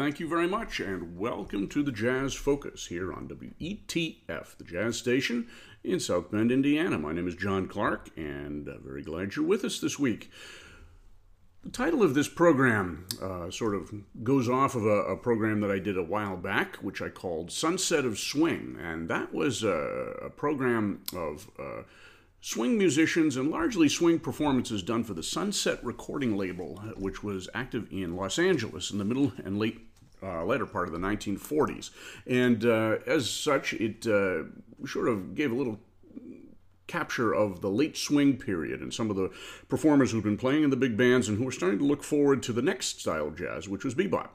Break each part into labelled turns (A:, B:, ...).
A: thank you very much, and welcome to the Jazz Focus here on WETF, the jazz station in South Bend, Indiana. My name is John Clark, and uh, very glad you're with us this week. The title of this program uh, sort of goes off of a, a, program that I did a while back, which I called Sunset of Swing, and that was a, a program of uh, swing musicians and largely swing performances done for the Sunset Recording label, which was active in Los Angeles in the middle and late uh, later part of the 1940s. And uh, as such, it uh, sort of gave a little capture of the late swing period and some of the performers who'd been playing in the big bands and who were starting to look forward to the next style of jazz, which was bebop.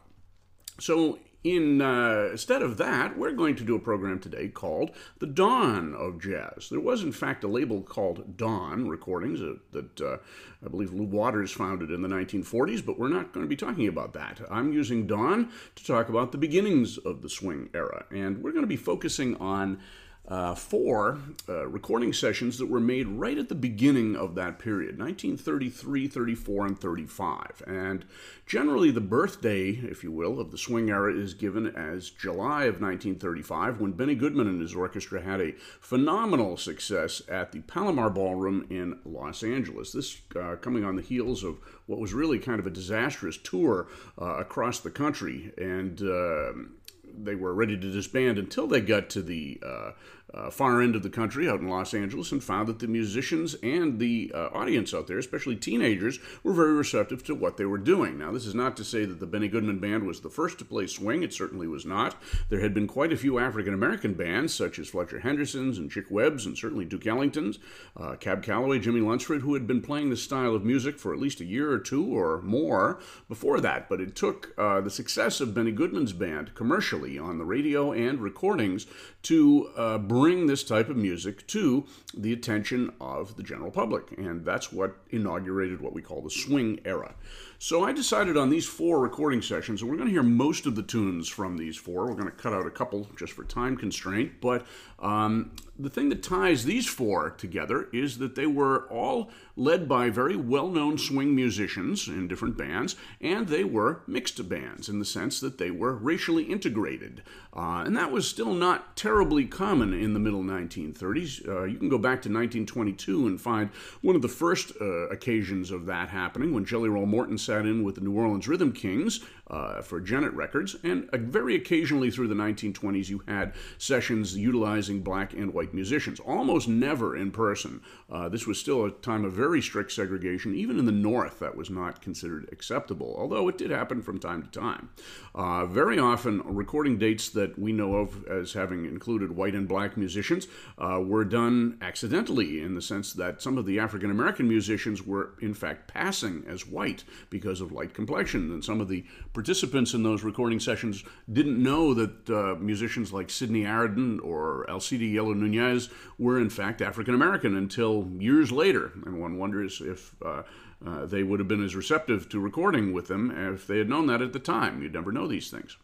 A: So in, uh, instead of that, we're going to do a program today called The Dawn of Jazz. There was, in fact, a label called Dawn Recordings uh, that uh, I believe Lou Waters founded in the 1940s, but we're not going to be talking about that. I'm using Dawn to talk about the beginnings of the swing era, and we're going to be focusing on uh, four uh, recording sessions that were made right at the beginning of that period 1933, 34, and 35. And generally, the birthday, if you will, of the swing era is given as July of 1935 when Benny Goodman and his orchestra had a phenomenal success at the Palomar Ballroom in Los Angeles. This uh, coming on the heels of what was really kind of a disastrous tour uh, across the country. And um, they were ready to disband until they got to the uh, uh, far end of the country out in Los Angeles and found that the musicians and the uh, audience out there, especially teenagers, were very receptive to what they were doing. Now, this is not to say that the Benny Goodman Band was the first to play swing, it certainly was not. There had been quite a few African American bands, such as Fletcher Henderson's and Chick Webb's, and certainly Duke Ellington's, uh, Cab Calloway, Jimmie Lunceford, who had been playing this style of music for at least a year or two or more before that. But it took uh, the success of Benny Goodman's band commercially on the radio and recordings to uh, bring this type of music to the attention of the general public. And that's what inaugurated what we call the swing era. So I decided on these four recording sessions, and we're going to hear most of the tunes from these four. We're going to cut out a couple just for time constraint, but um, the thing that ties these four together is that they were all led by very well known swing musicians in different bands, and they were mixed bands in the sense that they were racially integrated. Uh, and that was still not terribly common in the middle 1930s. Uh, you can go back to 1922 and find one of the first uh, occasions of that happening when Jelly Roll Morton sat in with the New Orleans Rhythm Kings uh, for Gennett Records, and uh, very occasionally through the 1920s you had sessions utilizing black and white musicians, almost never in person. Uh, this was still a time of very strict segregation. Even in the North, that was not considered acceptable, although it did happen from time to time. Uh, very often, recording dates that we know of as having included white and black musicians uh, were done accidentally in the sense that some of the African American musicians were, in fact, passing as white because of light complexion, and some of the participants in those recording sessions didn't know that uh, musicians like Sidney Arodin or Alcide Yellow Nunez were in fact African American until years later, and one wonders if uh, uh, they would have been as receptive to recording with them if they had known that at the time. You'd never know these things.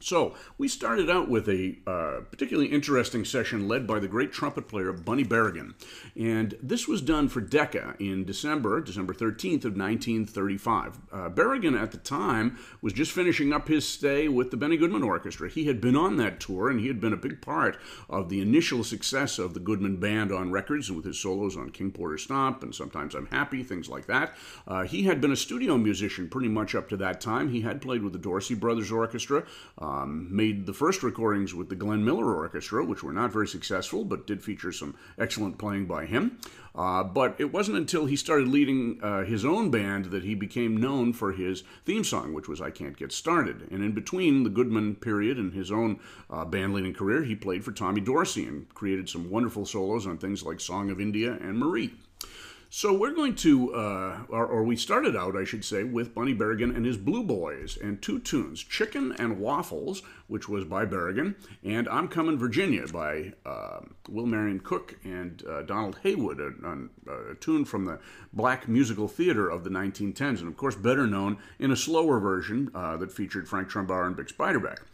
A: So, we started out with a uh, particularly interesting session led by the great trumpet player Bunny Berigan. And this was done for Decca in December, December 13th of 1935. Uh, Berigan at the time was just finishing up his stay with the Benny Goodman Orchestra. He had been on that tour and he had been a big part of the initial success of the Goodman Band on records and with his solos on King Porter Stomp and Sometimes I'm Happy, things like that. Uh, he had been a studio musician pretty much up to that time. He had played with the Dorsey Brothers Orchestra. Um, made the first recordings with the Glenn Miller Orchestra, which were not very successful, but did feature some excellent playing by him. Uh, but it wasn't until he started leading uh, his own band that he became known for his theme song, which was I Can't Get Started. And in between the Goodman period and his own uh, band leading career, he played for Tommy Dorsey and created some wonderful solos on things like Song of India and Marie. So we're going to, uh, or, or, we started out, I should say, with Bunny Berigan and his Blue Boys and two tunes, Chicken and Waffles, which was by Berigan, and I'm Coming Virginia by uh, Will Marion Cook and uh, Donald Haywood, a, a, a, tune from the black musical theater of the 1910s, and of course better known in a slower version uh, that featured Frank Trumbauer and Bix Beiderbecke.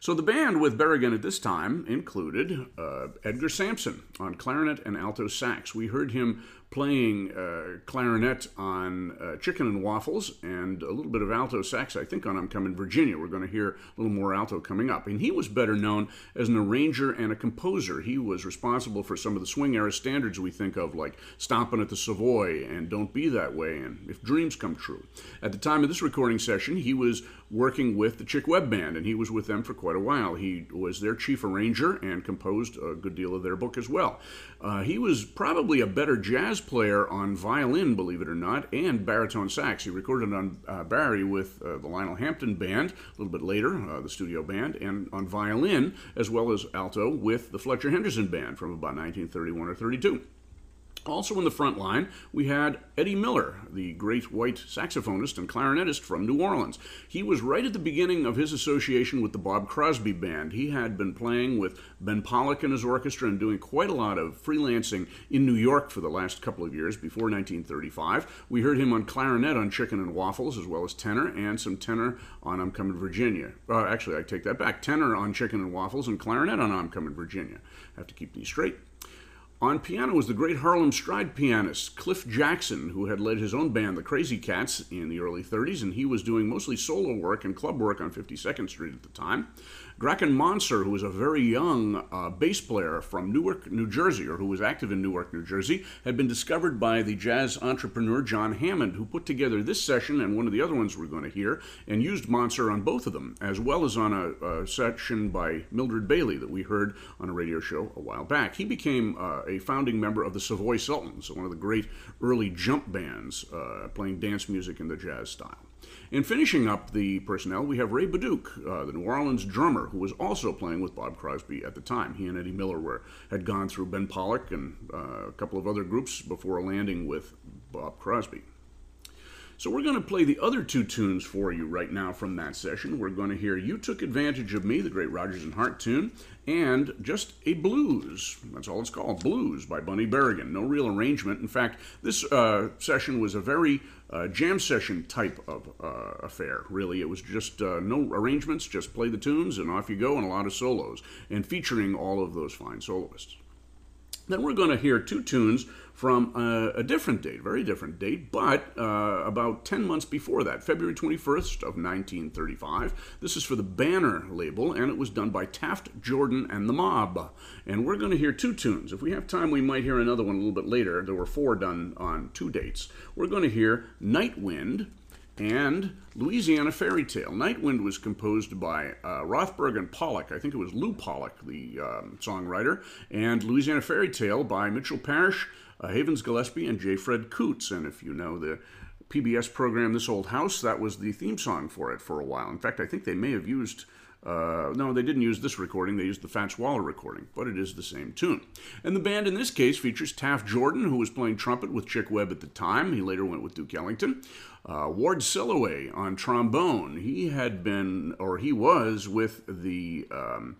A: So the band with Berigan at this time included uh, Edgar Sampson on clarinet and alto sax. We heard him playing uh, clarinet on uh, Chicken and Waffles and a little bit of alto sax, I think, on I'm Coming Virginia. We're going to hear a little more alto coming up. And he was better known as an arranger and a composer. He was responsible for some of the swing era standards we think of, like Stompin' at the Savoy and Don't Be That Way and If Dreams Come True. At the time of this recording session, he was working with the Chick Webb Band, and he was with them for quite a while. He was their chief arranger and composed a good deal of their book as well. Uh, he was probably a better jazz player on violin, believe it or not, and baritone sax. He recorded on uh, Barry with uh, the Lionel Hampton Band a little bit later, uh, the studio band, and on violin as well as alto with the Fletcher Henderson Band from about 1931 or 32. Also in the front line, we had Eddie Miller, the great white saxophonist and clarinetist from New Orleans. He was right at the beginning of his association with the Bob Crosby Band. He had been playing with Ben Pollack and his orchestra and doing quite a lot of freelancing in New York for the last couple of years before 1935. We heard him on clarinet on Chicken and Waffles as well as tenor and some tenor on I'm Coming Virginia. Uh, actually, I take that back. Tenor on Chicken and Waffles and clarinet on I'm Coming Virginia. I have to keep these straight. On piano was the great Harlem Stride pianist Cliff Jackson, who had led his own band, the Crazy Cats, in the early 30s, and he was doing mostly solo work and club work on 52nd Street at the time. Grachan Moncur, who was a very young uh, bass player from Newark, New Jersey, or who was active in Newark, New Jersey, had been discovered by the jazz entrepreneur John Hammond, who put together this session and one of the other ones we're going to hear, and used Monser on both of them, as well as on a, a session by Mildred Bailey that we heard on a radio show a while back. He became uh, a founding member of the Savoy Sultans, one of the great early jump bands uh, playing dance music in the jazz style. And finishing up the personnel, we have Ray Bauduc, uh, the New Orleans drummer, who was also playing with Bob Crosby at the time. He and Eddie Miller were had gone through Ben Pollack and uh, a couple of other groups before landing with Bob Crosby. So we're going to play the other two tunes for you right now from that session. We're going to hear You Took Advantage of Me, the great Rodgers and Hart tune, and just a blues. That's all it's called, Blues by Bunny Berigan. No real arrangement. In fact, this uh, session was a very uh, jam session type of uh, affair, really. It was just uh, no arrangements, just play the tunes and off you go, and a lot of solos, and featuring all of those fine soloists. Then we're going to hear two tunes from a, a different date, very different date, but uh, about 10 months before that, February 21st of 1935. This is for the Banner label, and it was done by Taft Jordan and the Mob. And we're going to hear two tunes. If we have time, we might hear another one a little bit later. There were four done on two dates. We're going to hear Night Wind and Louisiana Fairy Tale. Night Wind was composed by uh, Rothberg and Pollack. I think it was Lew Pollack, the um, songwriter, and Louisiana Fairy Tale by Mitchell Parish, uh, Havens Gillespie, and J. Fred Coots. And if you know the PBS program This Old House, that was the theme song for it for a while. In fact, I think they may have used uh, no, they didn't use this recording. They used the Fats Waller recording, but it is the same tune. And the band in this case features Taft Jordan, who was playing trumpet with Chick Webb at the time. He later went with Duke Ellington. Uh, Ward Silloway on trombone. He had been, or he was, with the. Um,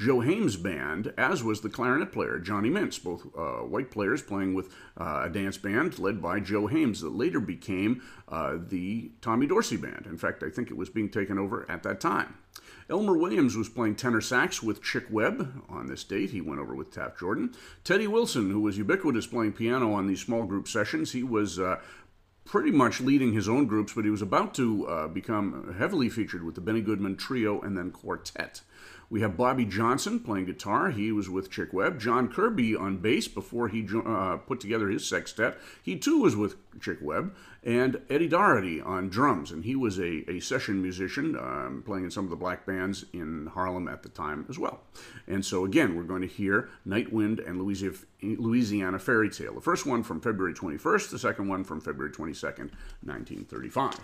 A: Joe Haymes band, as was the clarinet player Johnny Mince, both uh, white players playing with uh, a dance band led by Joe Haymes that later became uh, the Tommy Dorsey band. In fact, I think it was being taken over at that time. Elmer Williams was playing tenor sax with Chick Webb on this date. He went over with Taft Jordan. Teddy Wilson, who was ubiquitous playing piano on these small group sessions, he was uh, pretty much leading his own groups, but he was about to uh, become heavily featured with the Benny Goodman Trio and then Quartet. We have Bobby Johnson playing guitar. He was with Chick Webb. John Kirby on bass before he uh, put together his sextet. He too was with Chick Webb. And Eddie Dougherty on drums. And he was a, a session musician um, playing in some of the black bands in Harlem at the time as well. And so again, we're going to hear Night Wind and Louisiana Fairy Tale. The first one from February 21st, the second one from February 22nd, 1935.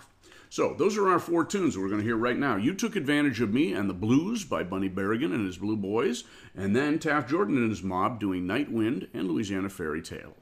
A: So, those are our four tunes we're going to hear right now. You Took Advantage of Me and the Blues by Bunny Berigan and his Blue Boys, and then Taft Jordan and his mob doing Night Wind and Louisiana Fairy Tale.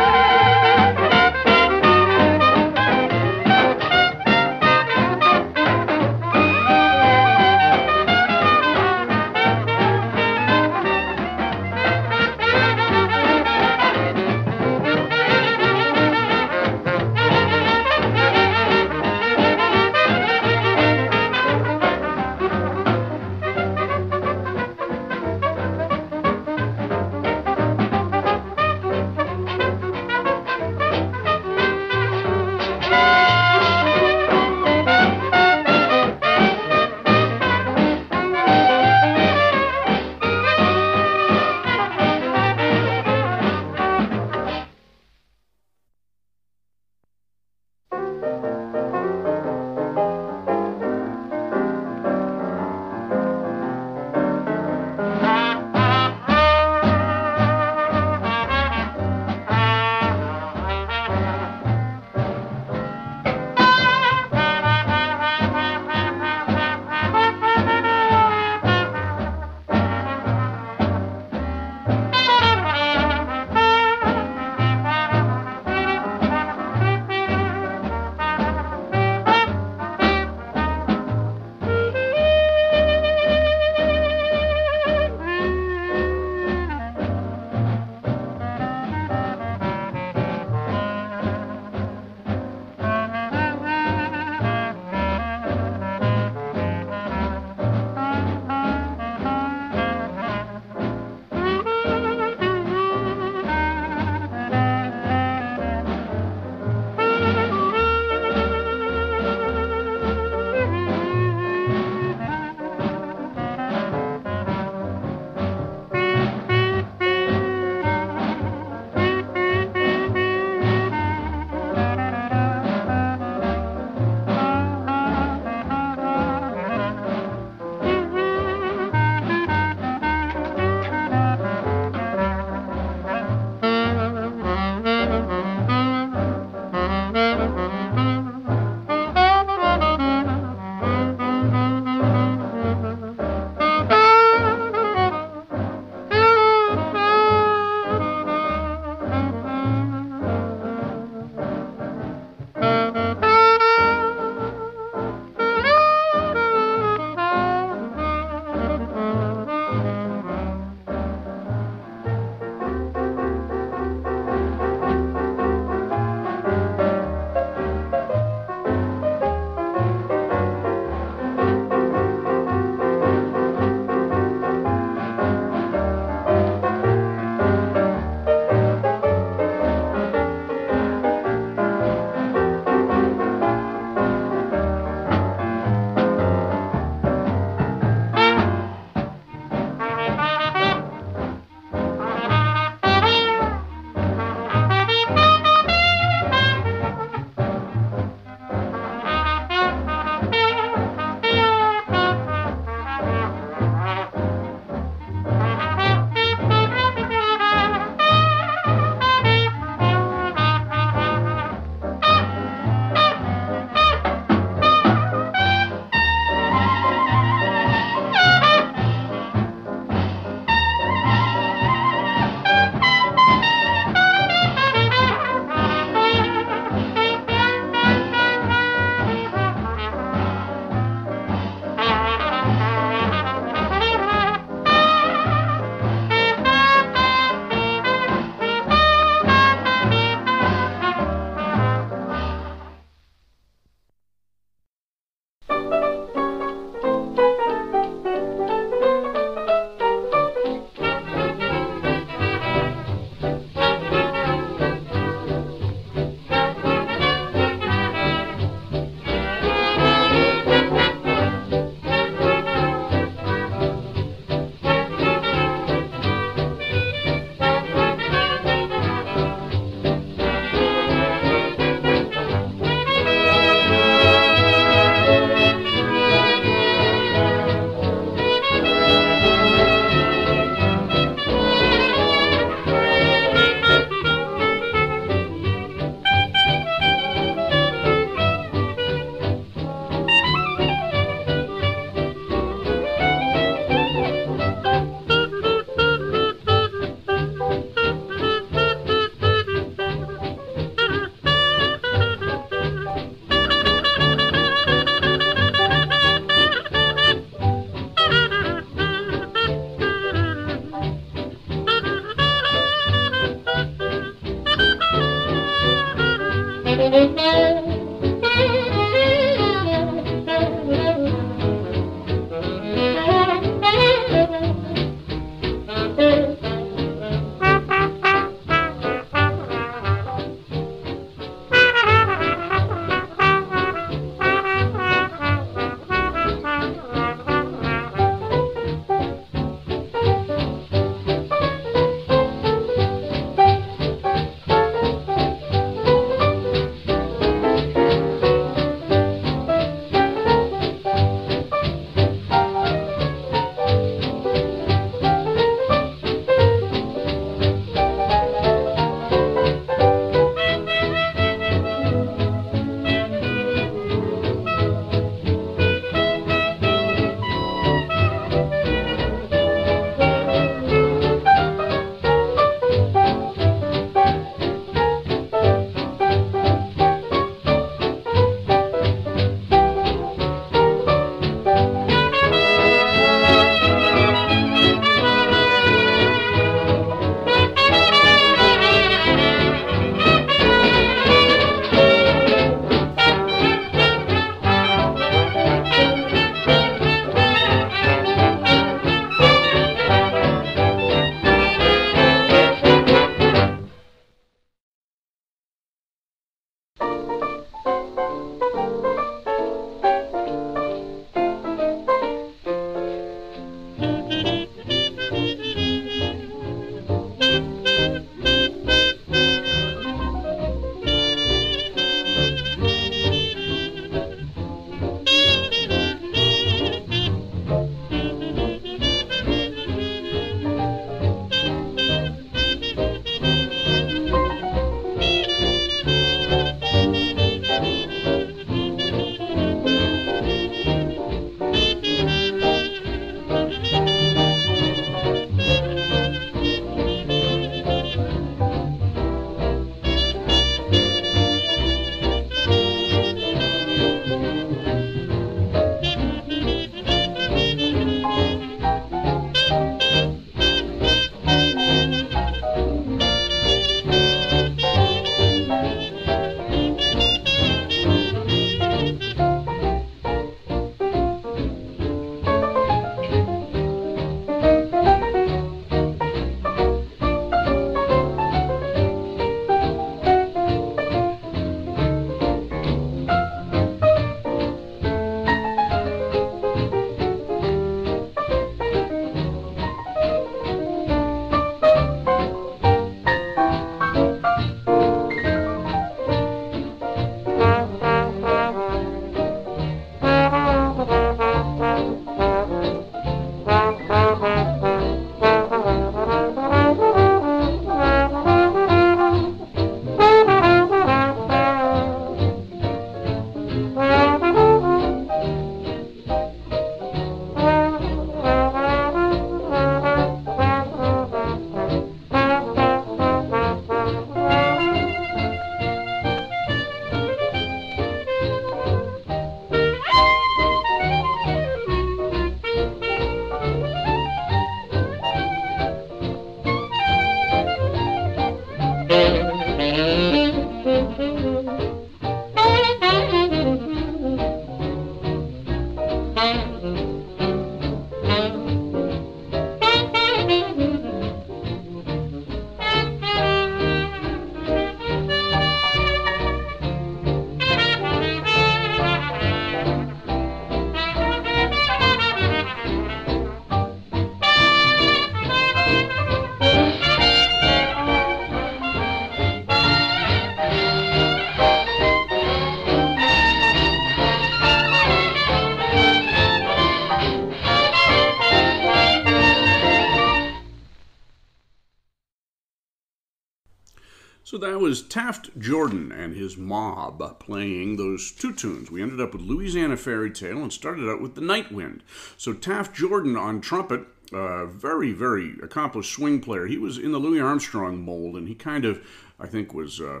A: Was Taft Jordan and his mob playing those two tunes. We ended up with Louisiana Fairy Tale and started out with The Night Wind. So Taft Jordan on trumpet, uh, very, very accomplished swing player. He was in the Louis Armstrong mold, and he kind of, I think, was. Uh,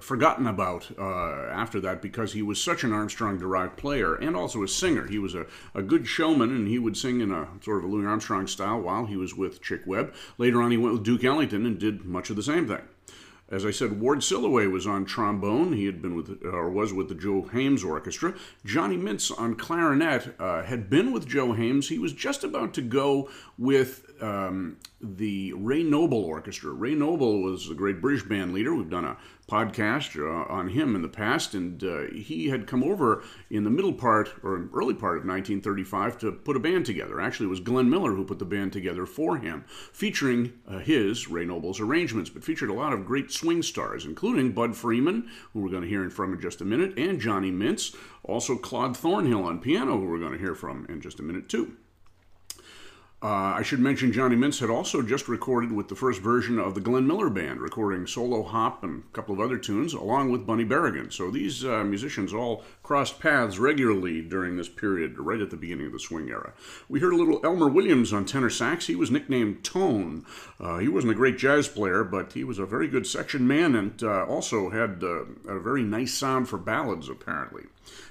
A: forgotten about uh, after that because he was such an Armstrong derived player and also a singer. He was a, a good showman and he would sing in a sort of a Louis Armstrong style while he was with Chick Webb. Later on, he went with Duke Ellington and did much of the same thing. As I said, Ward Silloway was on trombone. He had been with, or was with the Joe Haymes Orchestra. Johnny Mince on clarinet uh, had been with Joe Haymes. He was just about to go with um, the Ray Noble Orchestra. Ray Noble was a great British band leader. We've done a podcast uh, on him in the past, and uh, he had come over in the middle part or early part of 1935 to put a band together. Actually, it was Glenn Miller who put the band together for him, featuring uh, his, Ray Noble's, arrangements, but featured a lot of great swing stars, including Bud Freeman, who we're going to hear from in just a minute, and Johnny Mince, also Claude Thornhill on piano, who we're going to hear from in just a minute, too. Uh, I should mention Johnny Mince had also just recorded with the first version of the Glenn Miller Band, recording solo hop and a couple of other tunes, along with Bunny Berigan. So these uh, musicians all crossed paths regularly during this period, right at the beginning of the swing era. We heard a little Elmer Williams on tenor sax. He was nicknamed Tone. Uh, he wasn't a great jazz player, but he was a very good section man and uh, also had uh, a very nice sound for ballads, apparently.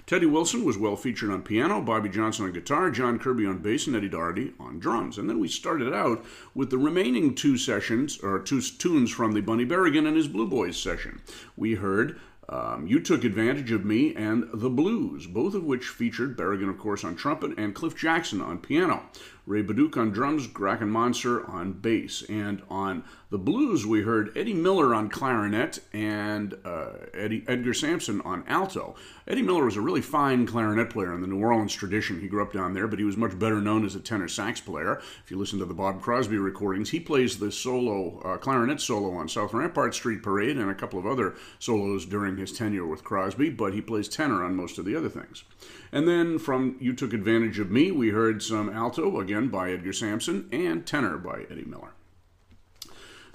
A: Teddy Wilson was well featured on piano, Bobby Johnson on guitar, John Kirby on bass, and Eddie Dougherty on drums. And then we started out with the remaining two sessions, or two tunes from the Bunny Berigan and his Blue Boys session. We heard um, You Took Advantage of Me and The Blues, both of which featured Berigan, of course, on trumpet and Cliff Jackson on piano. Ray Bauduc on drums, Grachan Moncur on bass. And on the blues, we heard Eddie Miller on clarinet and uh, Eddie, Edgar Sampson on alto. Eddie Miller was a really fine clarinet player in the New Orleans tradition. He grew up down there, but he was much better known as a tenor sax player. If you listen to the Bob Crosby recordings, he plays the solo, uh, clarinet solo on South Rampart Street Parade and a couple of other solos during his tenure with Crosby, but he plays tenor on most of the other things. And then from You Took Advantage of Me, we heard some alto, again by Edgar Sampson, and tenor by Eddie Miller.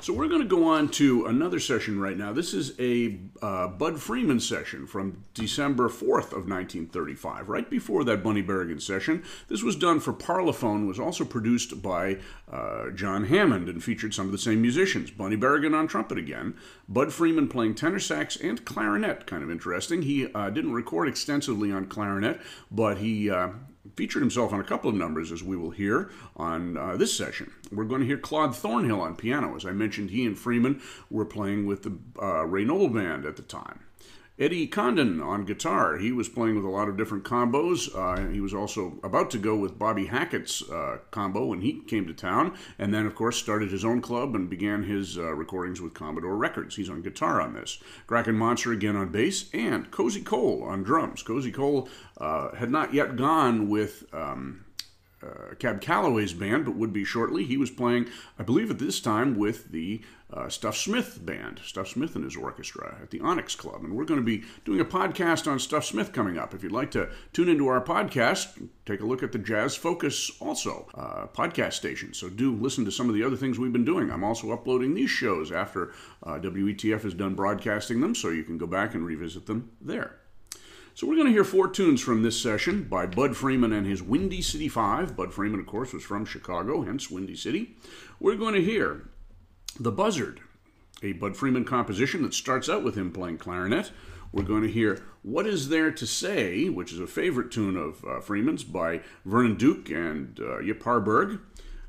A: So we're going to go on to another session right now. This is a uh, Bud Freeman session from December 4th of 1935, right before that Bunny Berigan session. This was done for Parlophone, was also produced by uh, John Hammond and featured some of the same musicians. Bunny Berigan on trumpet again, Bud Freeman playing tenor sax and clarinet, kind of interesting. He uh, didn't record extensively on clarinet, but he uh, featured himself on a couple of numbers, as we will hear on uh, this session. We're going to hear Claude Thornhill on piano. As I mentioned, he and Freeman were playing with the uh, Ray Noble Band at the time. Eddie Condon on guitar. He was playing with a lot of different combos. Uh, he was also about to go with Bobby Hackett's uh, combo when he came to town, and then, of course, started his own club and began his uh, recordings with Commodore Records. He's on guitar on this. Grachan Moncur again on bass, and Cozy Cole on drums. Cozy Cole uh, had not yet gone with. Um, uh, Cab Calloway's band, but would be shortly. He was playing, I believe, at this time with the uh, Stuff Smith band, Stuff Smith and his orchestra at the Onyx Club. And we're going to be doing a podcast on Stuff Smith coming up. If you'd like to tune into our podcast, take a look at the Jazz Focus also uh, podcast station. So do listen to some of the other things we've been doing. I'm also uploading these shows after uh, WETF is done broadcasting them, so you can go back and revisit them there. So we're going to hear four tunes from this session by Bud Freeman and his Windy City Five. Bud Freeman, of course, was from Chicago, hence Windy City. We're going to hear the Buzzard, a Bud Freeman composition that starts out with him playing clarinet. We're going to hear What Is There to Say, which is a favorite tune of uh, Freeman's by Vernon Duke and uh, Yip Harburg.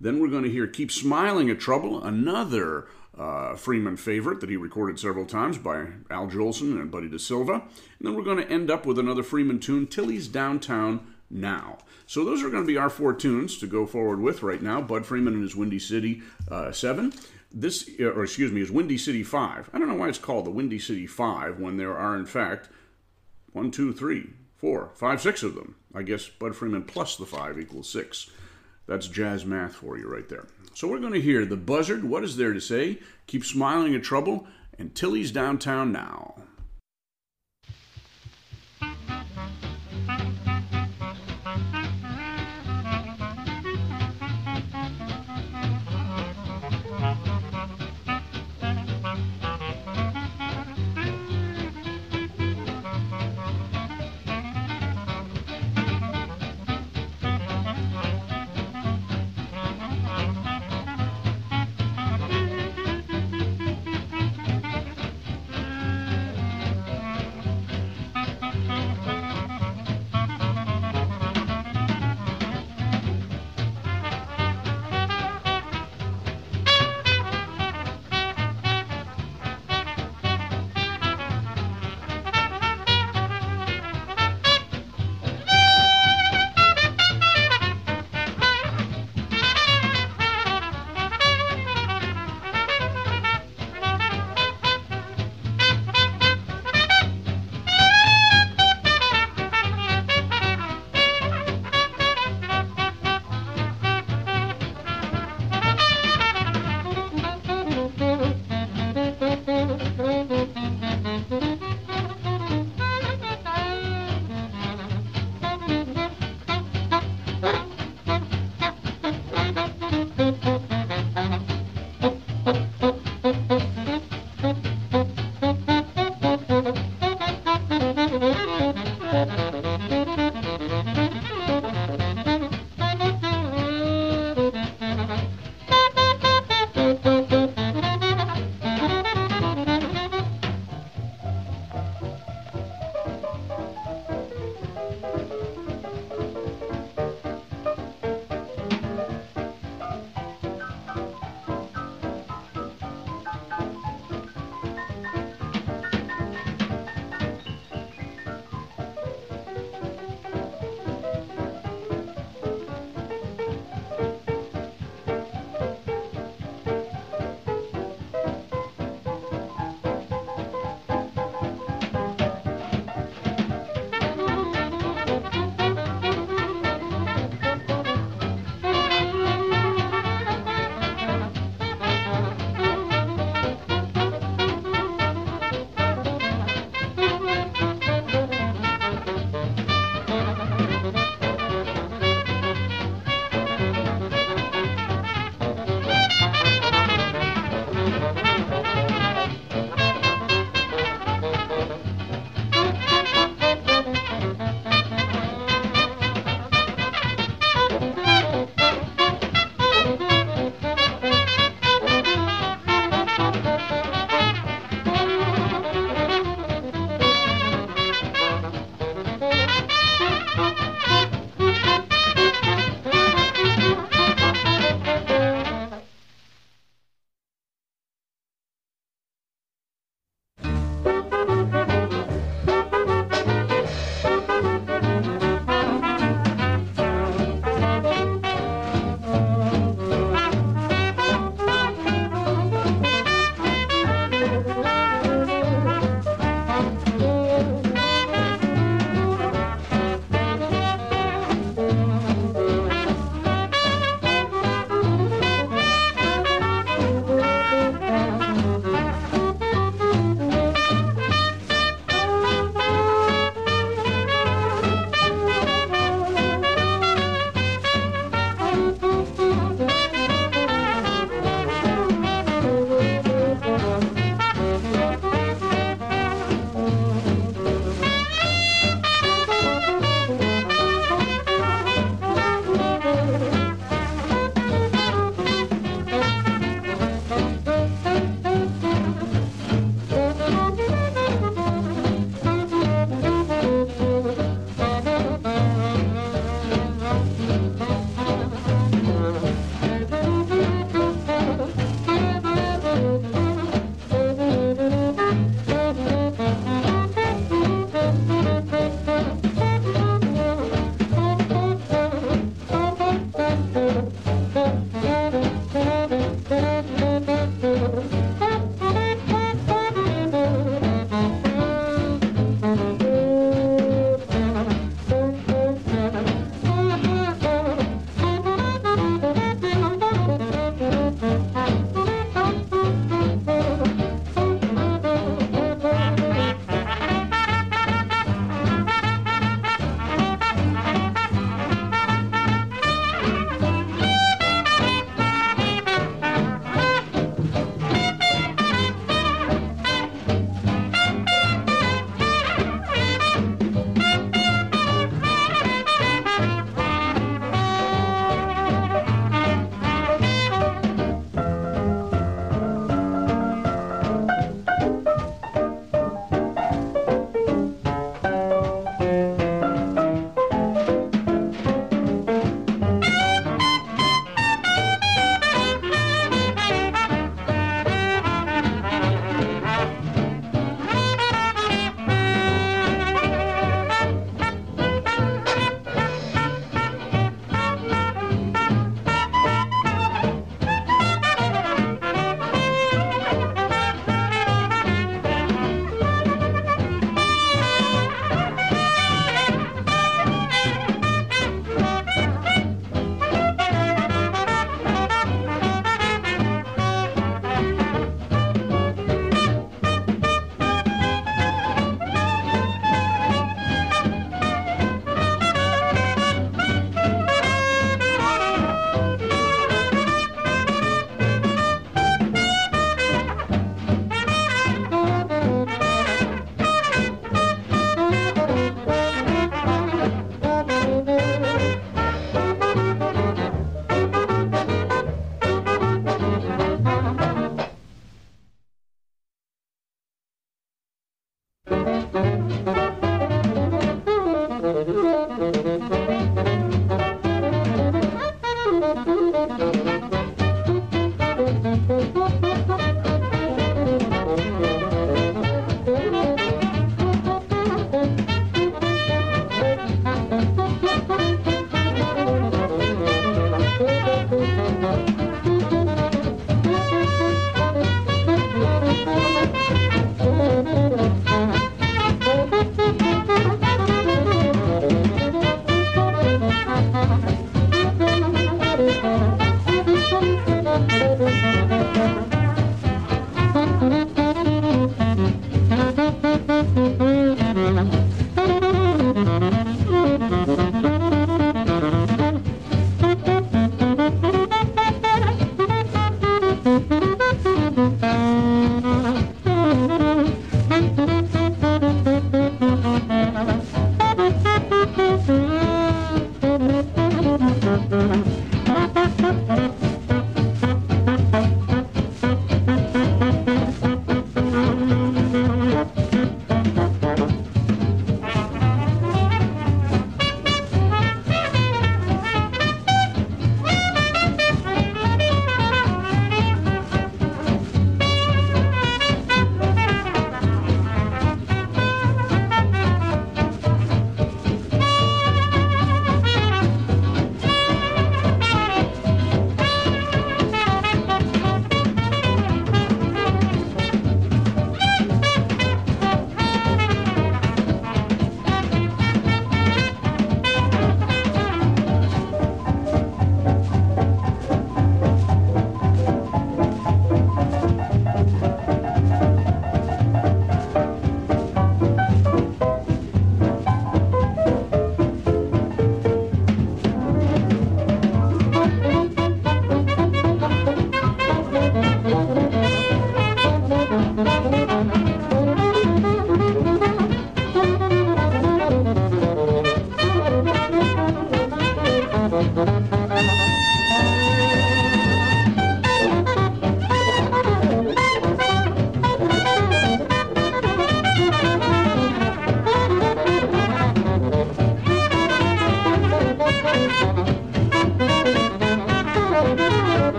A: Then we're going to hear Keep Smiling at Trouble, another uh, Freeman favorite that he recorded several times by Al Jolson and Buddy DeSylva. And then we're going to end up with another Freeman tune, Tilly's Downtown Now. So those are going to be our four tunes to go forward with right now. Bud Freeman and his Windy City uh, 7 this, uh, or excuse me, is Windy City 5. I don't know why it's called the Windy City 5 when there are, in fact, one, two, three, four, five, six of them. I guess Bud Freeman plus the 5 equals 6. That's jazz math for you right there. So we're going to hear The Buzzard, What Is There to Say, Keep Smiling at Trouble, and Tilly's Downtown Now.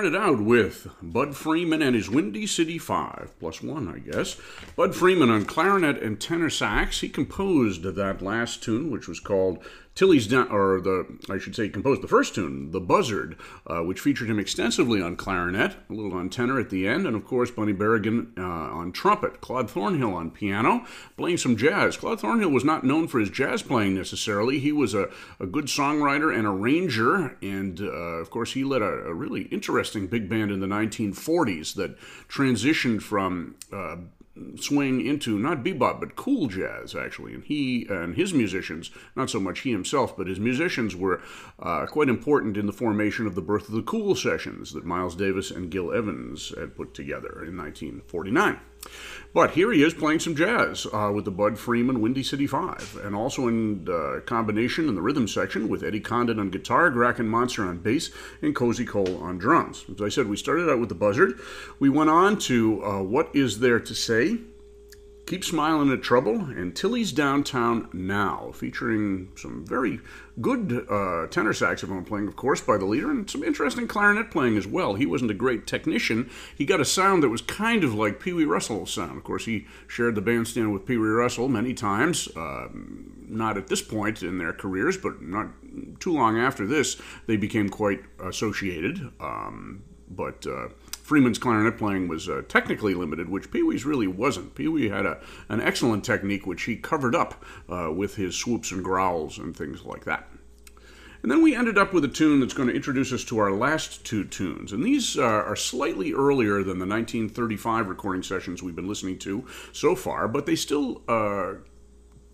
A: Started out with Bud Freeman and his Windy City Five, plus one, I guess. Bud Freeman on clarinet and tenor sax. He composed that last tune, which was called Tilly's Down, or the, I should say, composed the first tune, The Buzzard, uh, which featured him extensively on clarinet, a little on tenor at the end, and of course, Bunny Berigan uh, on trumpet, Claude Thornhill on piano, playing some jazz. Claude Thornhill was not known for his jazz playing necessarily. He was a, a good songwriter and arranger, and uh, of course, he led a, a, really interesting big band in the 1940s that transitioned from uh, swing into not bebop but cool jazz actually. And he and his musicians not so much he himself but his musicians were uh, quite important in the formation of the birth of the cool sessions that miles davis and gil evans had put together in 1949 but here he is playing some jazz uh, with the Bud Freeman Windy City Five, and also in uh, combination in the rhythm section with Eddie Condon on guitar, Grachan Moncur on bass, and Cozy Cole on drums. As I said, we started out with the Buzzard. We went on to uh, What Is There to Say? Keep Smiling at Trouble, and Tilly's Downtown Now, featuring some very good uh, tenor saxophone playing, of course, by the leader, and some interesting clarinet playing as well. He wasn't a great technician. He got a sound that was kind of like Pee Wee Russell's sound. Of course, he shared the bandstand with Pee Wee Russell many times, uh, not at this point in their careers, but not too long after this, they became quite associated. Um, but uh, Freeman's clarinet playing was uh, technically limited, which Pee Wee's really wasn't. Pee Wee had a, an excellent technique, which he covered up uh, with his swoops and growls and things like that. And then we ended up with a tune that's going to introduce us to our last two tunes. And these uh, are slightly earlier than the 1935 recording sessions we've been listening to so far, but they still uh,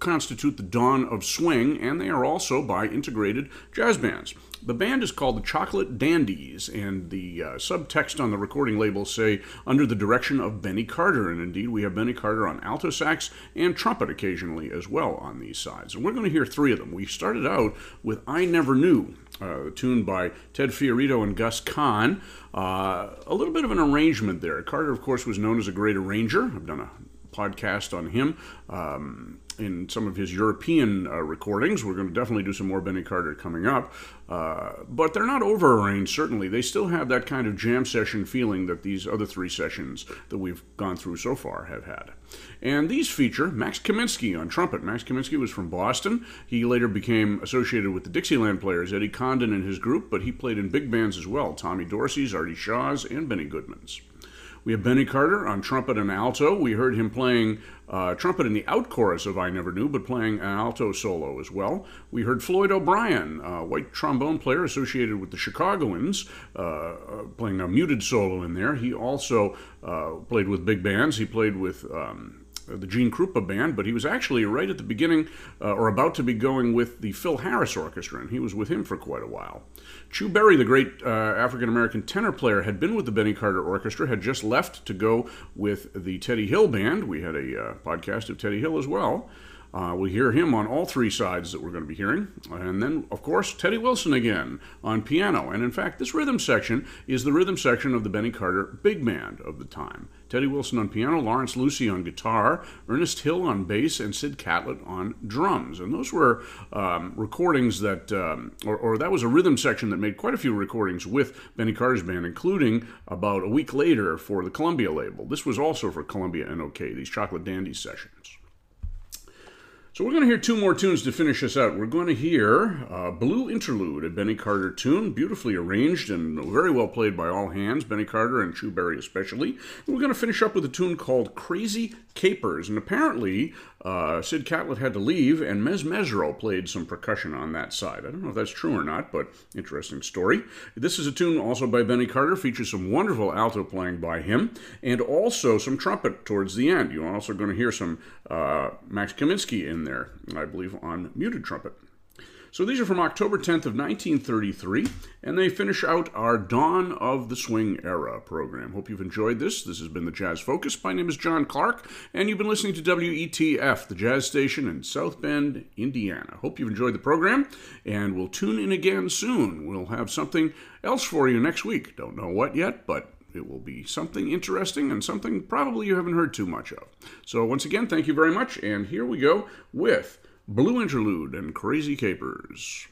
A: constitute the dawn of swing, and they are also by integrated jazz bands. The band is called the Chocolate Dandies, and the uh, subtext on the recording labels say under the direction of Benny Carter. And indeed, we have Benny Carter on alto sax and trumpet occasionally as well on these sides. And we're going to hear three of them. We started out with I Never Knew, uh, tune by Ted Fiorito and Gus Kahn. Uh, a little bit of an arrangement there. Carter, of course, was known as a great arranger. I've done a podcast on him. Um, in some of his European uh, recordings. We're going to definitely do some more Benny Carter coming up. Uh, but they're not over arranged, certainly. They still have that kind of jam session feeling that these other three sessions that we've gone through so far have had. And these feature Max Kaminsky on trumpet. Max Kaminsky was from Boston. He later became associated with the Dixieland players, Eddie Condon and his group, but he played in big bands as well Tommy Dorsey's, Artie Shaw's, and Benny Goodman's. We have Benny Carter on trumpet and alto. We heard him playing uh, trumpet in the out chorus of I Never Knew, but playing an alto solo as well. We heard Floyd O'Brien, white trombone player associated with the Chicagoans, uh, uh, playing a muted solo in there. He also uh, played with big bands. He played with. Um, the Gene Krupa band, but he was actually right at the beginning uh, or about to be going with the Phil Harris Orchestra, and he was with him for quite a while. Chu Berry, the great uh, African American tenor player, had been with the Benny Carter Orchestra, had just left to go with the Teddy Hill Band. We had a uh, podcast of Teddy Hill as well. Uh, we hear him on all three sides that we're going to be hearing. And then, of course, Teddy Wilson again on piano. And in fact, this rhythm section is the rhythm section of the Benny Carter big band of the time. Teddy Wilson on piano, Lawrence Lucie on guitar, Ernest Hill on bass, and Sid Catlett on drums. And those were um, recordings that, um, or, or, that was a rhythm section that made quite a few recordings with Benny Carter's band, including about a week later for the Columbia label. This was also for Columbia and OK, these Chocolate Dandy sessions. So we're going to hear two more tunes to finish us out. We're going to hear uh, Blue Interlude, a Benny Carter tune, beautifully arranged and very well played by all hands, Benny Carter and Chu Berry especially. And we're going to finish up with a tune called Crazy Capers. And apparently, uh, Sid Catlett had to leave, and Mezz Mezzrow played some percussion on that side. I don't know if that's true or not, but interesting story. This is a tune also by Benny Carter, features some wonderful alto playing by him, and also some trumpet towards the end. You're also going to hear some uh, Max Kaminsky in there, I believe, on muted trumpet. So these are from October 10th of 1933, and they finish out our Dawn of the Swing Era program. Hope you've enjoyed this. This has been the Jazz Focus. My name is John Clark, and you've been listening to WETF, the jazz station in South Bend, Indiana. Hope you've enjoyed the program, and we'll tune in again soon. We'll have something else for you next week. Don't know what yet, but it will be something interesting and something probably you haven't heard too much of. So, once again, thank you very much, and here we go with Blue Interlude and Crazy Capers.